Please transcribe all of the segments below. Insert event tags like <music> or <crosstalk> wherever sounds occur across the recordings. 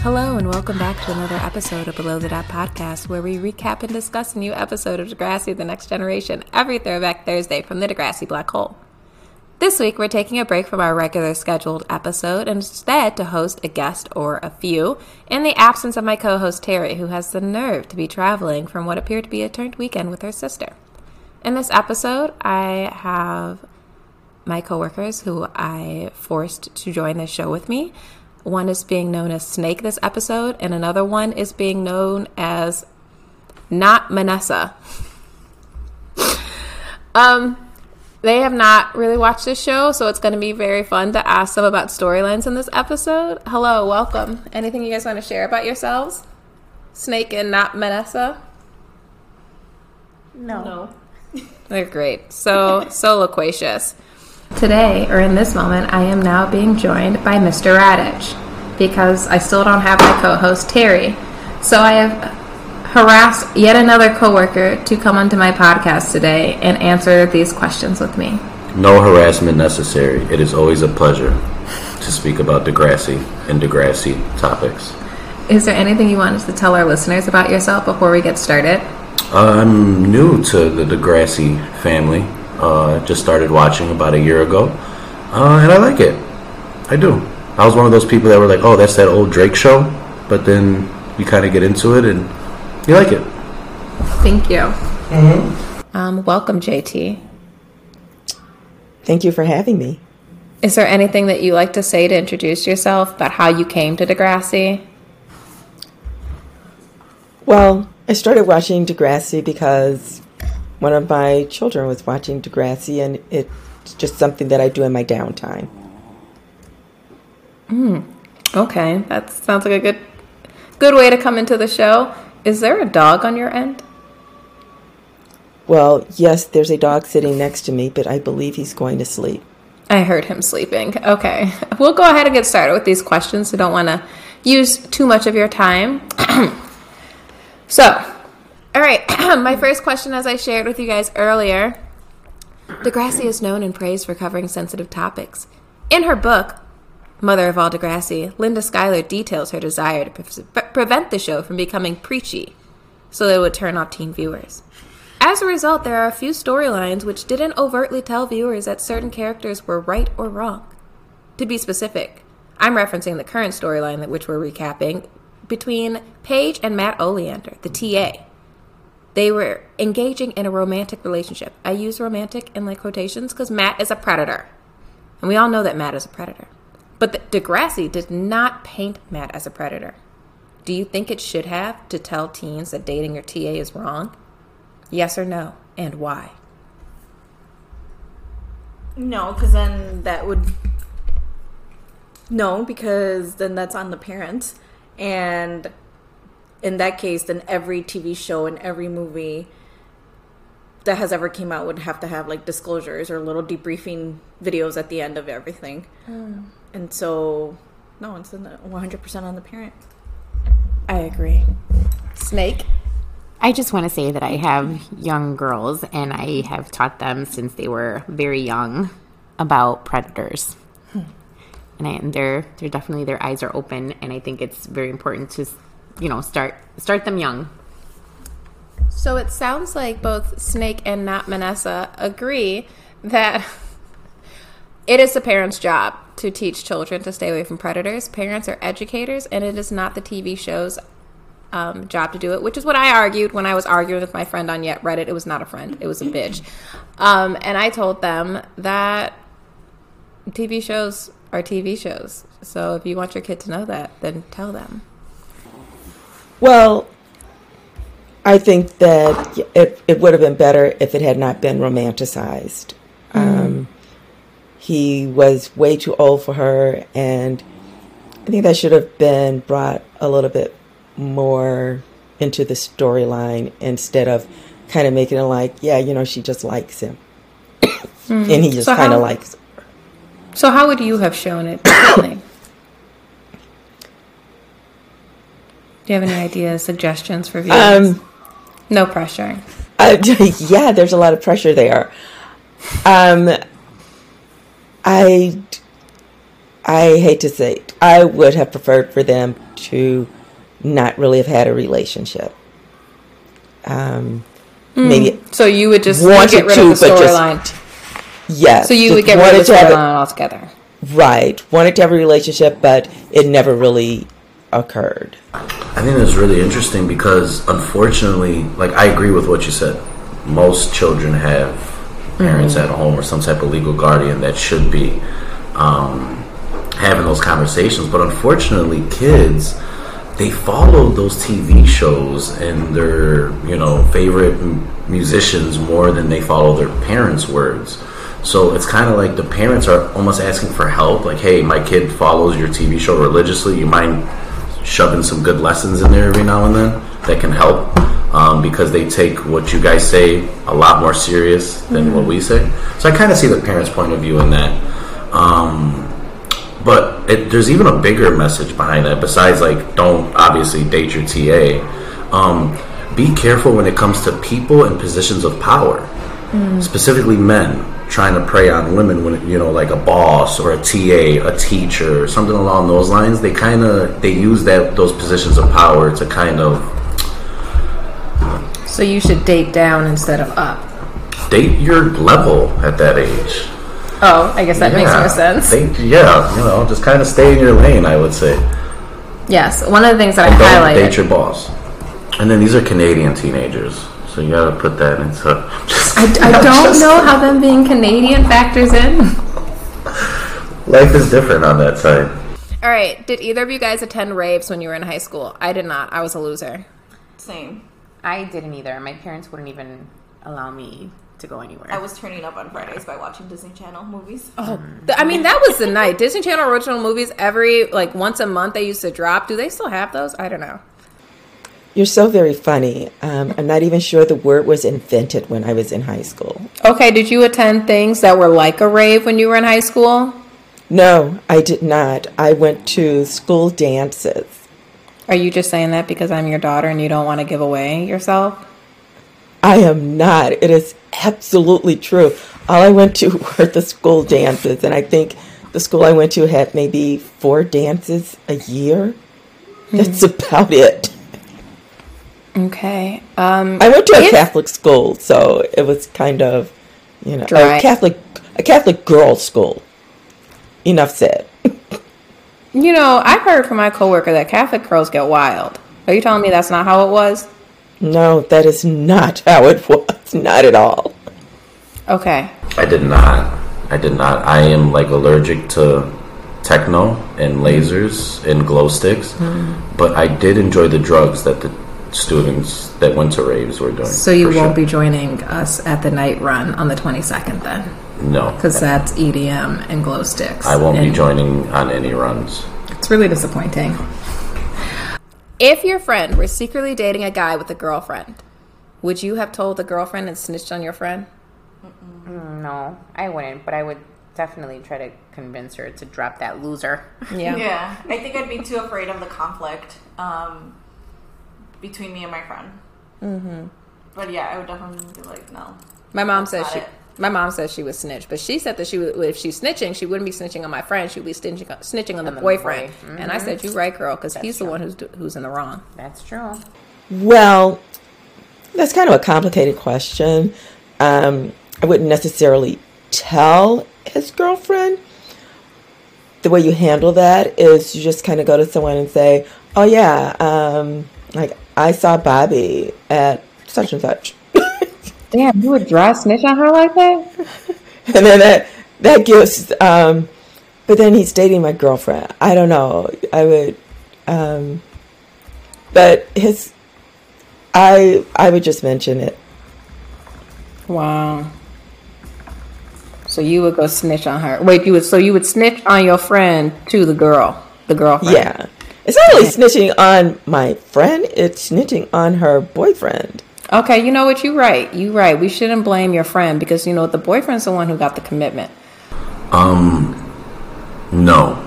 Hello, and welcome back to another episode of Below the Dot podcast, where we recap and discuss a new episode of Degrassi The Next Generation every Throwback Thursday from the Degrassi Black Hole. This week, we're taking a break from our regular scheduled episode and instead to host a guest or a few in the absence of my co host Terri, who has the nerve to be traveling from what appeared to be a turned weekend with her sister. In this episode, I have my coworkers who I forced to join the show with me. One is being known as Snake this episode, and another one is being known as Not Manessa. <laughs> um, they have not really watched this show, so it's going to be very fun to ask them about storylines in this episode. Hello, welcome. Anything you guys want to share about yourselves? Snake and Not Manessa? No. No. <laughs> They're great. So, so loquacious. Today, or in this moment, I am now being joined by Mr. Radich because I still don't have my co host Terri. So I have harassed yet another coworker to come onto my podcast today and answer these questions with me. No harassment necessary. It is always a pleasure to speak about Degrassi and Degrassi topics. Is there anything you wanted to tell our listeners about yourself before we get started? I'm new to the Degrassi family. Uh, just started watching about a year ago, uh, and I like it. I do. I was one of those people that were like, "Oh, that's that old Drake show," but then you kind of get into it and you like it. Thank you. Um, welcome, JT. Thank you for having me. Is there anything that you like to say to introduce yourself about how you came to Degrassi? Well, I started watching Degrassi because one of my children was watching Degrassi, and it's just something that I do in my downtime. Okay, that sounds like a good good way to come into the show. Is there a dog on your end? Well, yes, there's a dog sitting next to me, but I believe he's going to sleep. I heard him sleeping. Okay. <laughs> We'll go ahead and get started with these questions. So don't want to use too much of your time. <clears throat> so, all right. <clears throat> My first question, as I shared with you guys earlier, Degrassi is known and praised for covering sensitive topics. In her book, Mother of All Degrassi, Linda Schuyler details her desire to pre- prevent the show from becoming preachy so that it would turn off teen viewers. As a result, there are a few storylines which didn't overtly tell viewers that certain characters were right or wrong. To be specific, I'm referencing the current storyline which we're recapping between Paige and Matt Oleander, the TA. They were engaging in a romantic relationship. I use romantic in like quotations because Matt is a predator. And we all know that Matt is a predator. But the, Degrassi did not paint Matt as a predator. Do you think it should have to tell teens that dating your TA is wrong? Yes or no, and why? No, because then that would. No, because then that's on the parents. And in that case, then every TV show and every movie that has ever came out would have to have like disclosures or little debriefing videos at the end of everything. Hmm. And so, no, it's 100% on the parent. I agree. Snake? I just want to say that I have young girls and I have taught them since they were very young about predators. Hmm. And, I, and they're they're definitely their eyes are open and I think it's very important to you know start start them young. So it sounds like both Snake and Not Manessa agree that <laughs> it is the parents' job to teach children to stay away from predators. Parents are educators, and it is not the TV show's um, job to do it, which is what I argued when I was arguing with my friend on Yet Reddit. It was not a friend, it was a bitch. Um, and I told them that TV shows are TV shows. So if you want your kid to know that, then tell them. Well, I think that it, it would have been better if it had not been romanticized. Um, he was way too old for her, and I think that should have been brought a little bit more into the storyline instead of kind of making it like, yeah, you know, she just likes him. and he just So kind of likes her. So how would you have shown it? <coughs> Do you have any ideas, suggestions for viewers? Um, No pressure. Uh, <laughs> yeah, there's a lot of pressure there. Um, I, I hate to say, it, I would have preferred for them to not really have had a relationship. Um, maybe So you would just Wanted get rid to, of the storyline. yes. So you would get rid of the a- storyline altogether. Right, wanted to have a relationship, but it never really occurred. I think that's really interesting because unfortunately, like I agree with what you said. Most children have parents at home or some type of legal guardian that should be um, having those conversations. But unfortunately, kids they follow those TV shows and their you know favorite musicians more than they follow their parents' words. So it's kind of like the parents are almost asking for help. Like, hey, my kid follows your TV show religiously. You mind shoving some good lessons in there every now and then that can help um, because they take what you guys say a lot more serious than what we say. So I kind of see the parents' point of view in that. Um, but it, there's even a bigger message behind that besides like don't obviously date your TA. Um, be careful when it comes to people in positions of power, specifically men trying to prey on women when you know like a boss or a TA, a teacher, something along those lines. They kind of they use that those positions of power to kind of So you should date down instead of up. date your level at that age. Oh, I guess that makes more sense. Date, yeah, you know, just kind of stay in your lane. I would say. yes, one of the things that I Don't highlighted. date your boss. And then these are Canadian teenagers, so you gotta put that into. I, I <laughs> don't know how them being Canadian factors in. Life is different on that side. All right, did either of you guys attend raves when you were in high school? I did not. I was a loser. Same. I didn't either. My parents wouldn't even allow me to go anywhere. I was turning up on Fridays by watching Disney Channel movies. Oh, th- I mean that was the night. Disney Channel original movies every like once a month they used to drop. Do they still have those? I don't know. You're so very funny. Um, I'm not even sure the word was invented when I was in high school. Okay, did you attend things that were like a rave when you were in high school? No, I did not. I went to school dances. Are you just saying that because I'm your daughter and you don't want to give away yourself? I am not. It is absolutely true. All I went to <laughs> were the school dances, and I think the school I went to had maybe four dances a year. That's about it. Okay. Um I went to a Catholic school, so it was kind of, you know, Dry. a Catholic a Catholic girls' school. Enough said. You know, I've heard from my coworker that Catholic girls get wild. Are you telling me that's not how it was? No, that is not how it was. Not at all. Okay. I did not. I did not. I am like allergic to techno and lasers and glow sticks, hmm. but I did enjoy the drugs that the students that went to raves were doing. So you won't sure. be joining us at the night run on the 22nd then? No, Because that's EDM and glow sticks. I won't be And joining on any runs. It's really disappointing. If your friend were secretly dating a guy with a girlfriend, would you have told the girlfriend and snitched on your friend? no, I wouldn't, but I would definitely try to convince her to drop that loser. Yeah. <laughs> Yeah, I think I'd be too afraid of the conflict um, between me and my friend. Mm-hmm. But yeah, I would definitely be like, no. My mom says she. it. My mom says she would snitch, but she said that she would. If she's snitching, she wouldn't be snitching on my friend. She would be snitching, snitching on the the boyfriend. boy. And I said, "You're right, girl, because he's the one who's who's in the wrong." That's true. Well, that's kind of a complicated question. Um, I wouldn't necessarily tell his girlfriend. The way you handle that is you just kind of go to someone and say, "Oh yeah, um, like I saw Bobby at such and such," Damn, you would dry snitch on her like that? <laughs> and then that that gives. Um, but then he's dating my girlfriend. I don't know. I would, um, but his. I I would just mention it. Wow. So you would go snitch on her. Wait, you would. So you would snitch on your friend to the girl, the girlfriend. Yeah. It's not really snitching on my friend, it's snitching on her boyfriend. Okay, you know what? You right. You right. We shouldn't blame your friend because you know the boyfriend's the one who got the commitment. Um, no,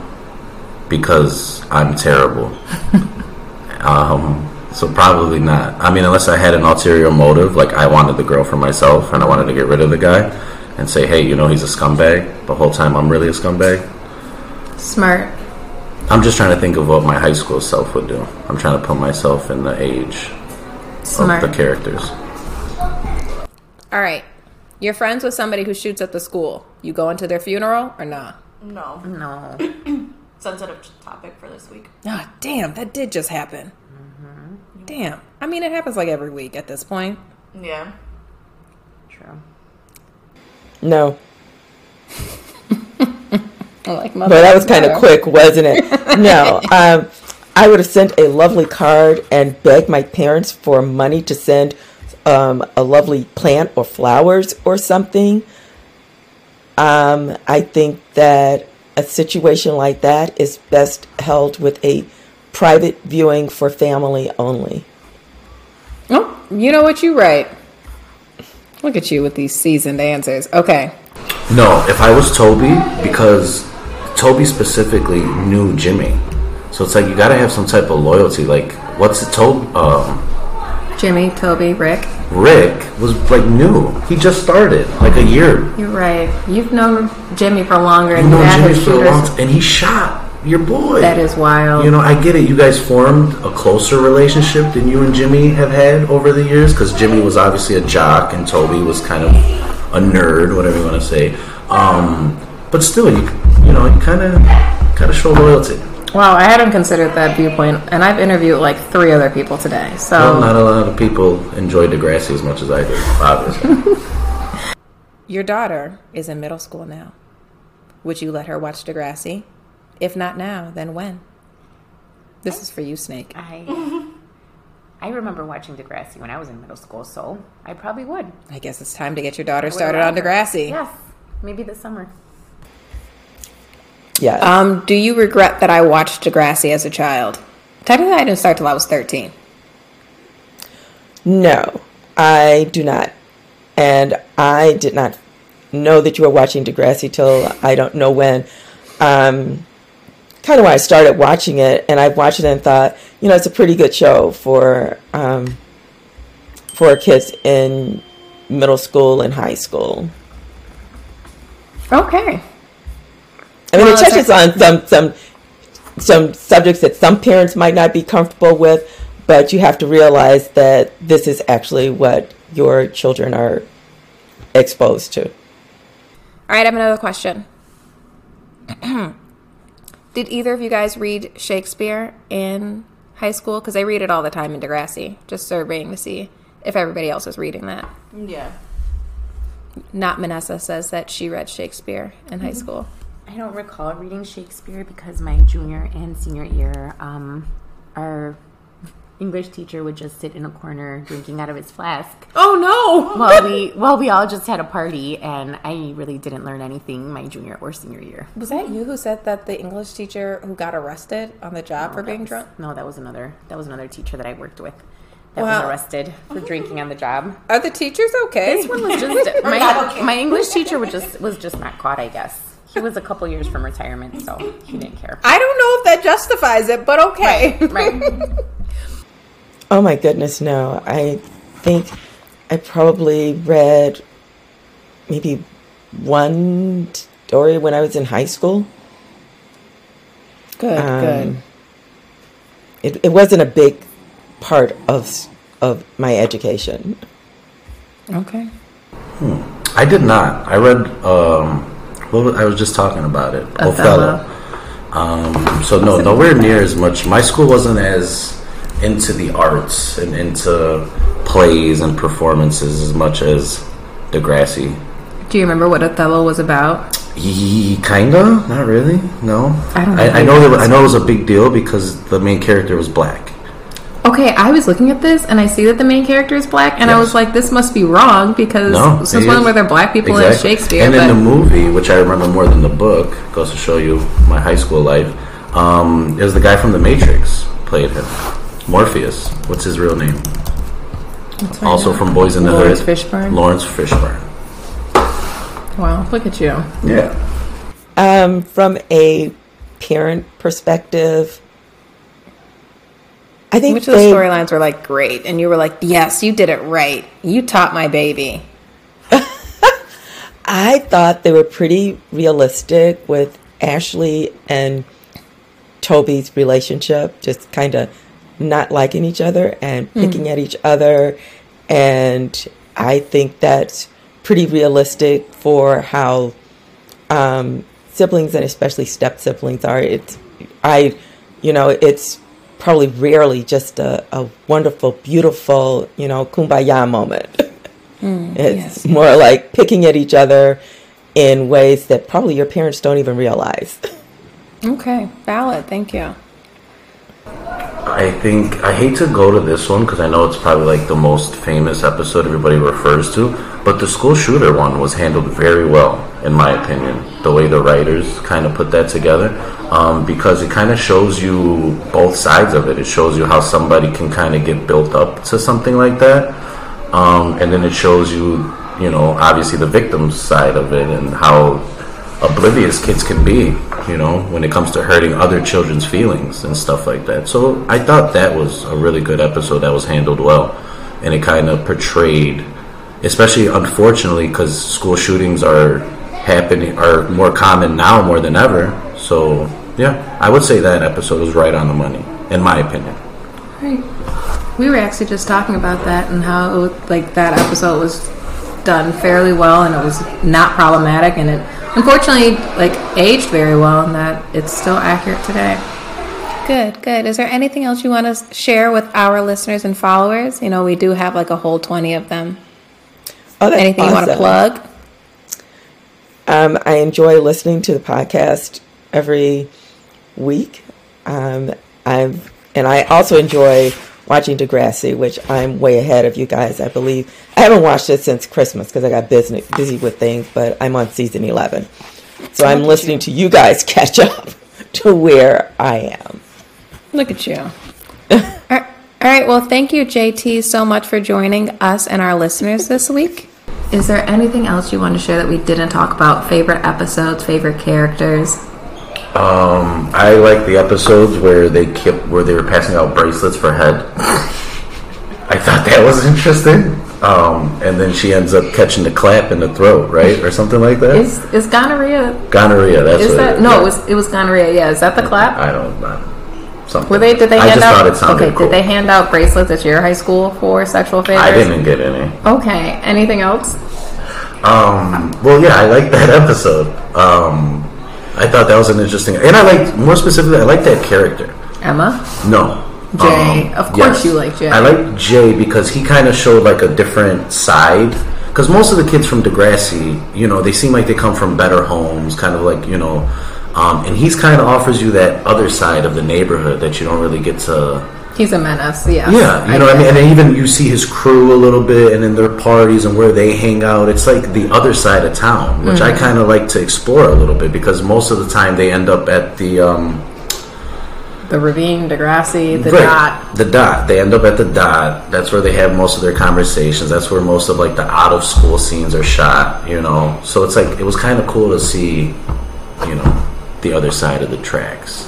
because I'm terrible. <laughs> um, So probably not. I mean, unless I had an ulterior motive, like I wanted the girl for myself and I wanted to get rid of the guy and say, hey, you know, he's a scumbag. The whole time I'm really a scumbag. Smart. I'm just trying to think of what my high school self would do. I'm trying to put myself in the age Smart. of the characters. All right. You're friends with somebody who shoots at the school. You go into their funeral or nah? No. No. <clears throat> Sensitive topic for this week. Ah, damn, that did just happen. Damn. I mean, it happens like every week at this point. Yeah. True. No. <laughs> I like But that was kind of quick, wasn't it? <laughs> No. Um, I would have sent a lovely card and begged my parents for money to send um, a lovely plant or flowers or something. Um, I think that a situation like that is best held with a private viewing for family only. Oh, you know what? You right. Look at you with these seasoned answers. Okay. No, if I was Toby, because Toby specifically knew Jimmy. So it's like you gotta have some type of loyalty. Like, what's it, Toby? Um, Jimmy, Toby, Rick. Rick was like new. He just started like a year. You're right. You've known Jimmy for longer You and know that Jimmy for a long time, and he shot your boy. That is wild. You know, I get it. You guys formed a closer relationship than you and Jimmy have had over the years because Jimmy was obviously a jock and Toby was kind of a nerd, whatever you want to say. Um, but still, you you know, you kind of kind of show loyalty. Wow, I hadn't considered that viewpoint, and I've interviewed like three other people today. So Well, not a lot of people enjoy Degrassi as much as I do, obviously. <laughs> your daughter is in middle school now. Would you let her watch Degrassi? If not now, then when? This is for you, Snake. I I remember watching Degrassi when I was in middle school, so I probably would. I guess it's time to get your daughter started on her. Degrassi. Yes, maybe this summer. Yes. Um, do you regret that I watched Degrassi as a child? Technically, I didn't start till I was 13. No, I do not. And I did not know that you were watching Degrassi till I don't know when. Um, kind of when I started watching it, and I watched it and thought, you know, it's a pretty good show for um, for kids in middle school and high school. Okay. I mean, Well, it it's touches on some some some subjects that some parents might not be comfortable with, but you have to realize that this is actually what your children are exposed to. All right, I have another question. <clears throat> Did either of you guys read Shakespeare in high school? Because I read it all the time in Degrassi, just surveying to see if everybody else is reading that. Yeah. Not Manessa says that she read Shakespeare in high mm-hmm. school. I don't recall reading Shakespeare because my junior and senior year, um, our English teacher would just sit in a corner drinking out of his flask Oh no! while we while we all just had a party, and I really didn't learn anything my junior or senior year. Was that you who said that the English teacher who got arrested on the job for being drunk? No, that was another that was another teacher that I worked with that Wow. was arrested for drinking on the job. Are the teachers okay? This one was just <laughs> my, my English teacher was just was just not caught. I guess he was a couple years from retirement, so he didn't care. I don't know if that justifies it, but okay. Right. <laughs> Oh my goodness, no. I think I probably read maybe one story when I was in high school. Good, Um, It, it wasn't a big part of of my education. good. Okay. I did not. I read. Um, was, I was just talking about it. Othello. Um, so no, nowhere near as much. My school wasn't as into the arts and into plays and performances as much as Degrassi. Do you remember what Othello was about? He kinda, not really. No, I don't know I, I know that I know it was a big deal because the main character was black. Okay, I was looking at this and I see that the main character is black, and I was like, this must be wrong because No, since it when is. were there black people Exactly. in Shakespeare? And but in the movie, which I remember more than the book, goes to show you my high school life. Um, it was the guy from The Matrix played him, Morpheus. What's his real name? Also from Boys in the Lawrence Hood. Fishburne? Laurence Fishburne. wow, look at you. Yeah. Um, from a parent perspective, I think Which of the storylines were like great, and you were like, "Yes, you did it right. You taught my baby." <laughs> I thought they were pretty realistic with Ashley and Toby's relationship, just kind of not liking each other and picking at each other. And I think that's pretty realistic for how um, siblings and especially step siblings are. It's, I, you know, it's probably rarely just a, a wonderful, beautiful, you know, kumbaya moment. Mm, it's more like picking at each other in ways that probably your parents don't even realize. Okay, valid. Thank you. I think I hate to go to this one because I know it's probably like the most famous episode everybody refers to, but the school shooter one was handled very well, in my opinion. The way the writers kind of put that together, um, because it kind of shows you both sides of it. It shows you how somebody can kind of get built up to something like that, um, and then it shows you, you know, obviously the victim's side of it and how oblivious kids can be, you know, when it comes to hurting other children's feelings and stuff like that. So I thought that was a really good episode that was handled well, and it kind of portrayed, especially unfortunately, because school shootings are happening are more common now more than ever. So yeah, I would say that episode was right on the money, in my opinion. Right. We were actually just talking about that and how like that episode was done fairly well and it was not problematic and it unfortunately like aged very well and that it's still accurate today. Good, good. Is there anything else you want to share with our listeners and followers? You know, we do have like a whole 20 of them. Oh, that's Anything you want to plug? Um, I enjoy listening to the podcast every week. Um, I'm, and I also enjoy watching Degrassi, which I'm way ahead of you guys. I believe I haven't watched it since Christmas because I got busy busy with things, but I'm on season 11, so I'm listening to you guys <laughs> catch up to where I am. Look at you. <laughs> All right. All right. Well, thank you, JT, so much for joining us and our listeners this week. Is there anything else you want to share that we didn't talk about? Favorite episodes, favorite characters? Um, I like the episodes where they kept where they were passing out bracelets for head. <laughs> I thought that was interesting. Um, and then she ends up catching the clap in the throat, right, or something like that. Is is gonorrhea? gonorrhea. That's Is that it, no? yeah. It was it was gonorrhea. Yeah. Is that the clap? I don't know. Something. Were they? Did they I hand just out? thought it sounded okay. cool. Did they hand out bracelets at your high school for sexual favors? I didn't get any. Okay. Anything else? Um, well, yeah, I like that <laughs> episode. Um, I thought that was an interesting, and I liked more specifically. I like that character. Emma. No. Jay. Of course you like Jay. I like Jay because he kind of showed like a different side. Because most of the kids from Degrassi, you know, they seem like they come from better homes, kind of like, you know, um, and he's kind of offers you that other side of the neighborhood that you don't really get to. He's a menace. Yeah. Yeah, you know what I mean? And even you see his crew a little bit and in their parties and where they hang out. It's like the other side of town, which Mm-hmm. I kind of like to explore a little bit because most of the time they end up at the. Um, The ravine, Degrassi, the Right. dot. The dot. They end up at the dot. That's where they have most of their conversations. That's where most of like the out of school scenes are shot. You know, so it's like it was kind of cool to see, you know, the other side of the tracks.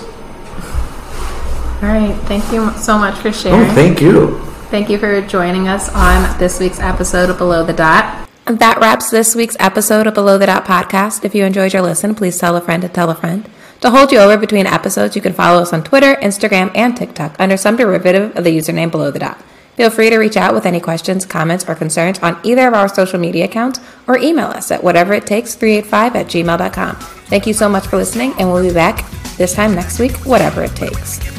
All right. Thank you so much for sharing. Oh, sharing. thank you. Thank you for joining us on this week's episode of Below the Dot. That wraps this week's episode of Below the Dot podcast. If you enjoyed your listen, please tell a friend to tell a friend. To hold you over between episodes, you can follow us on Twitter, Instagram, and TikTok under some derivative of the username Below the Dot. Feel free to reach out with any questions, comments, or concerns on either of our social media accounts or email us at whatever it takes 385 at gmail.com. Thank you so much for listening, and we'll be back this time next week, whatever it takes.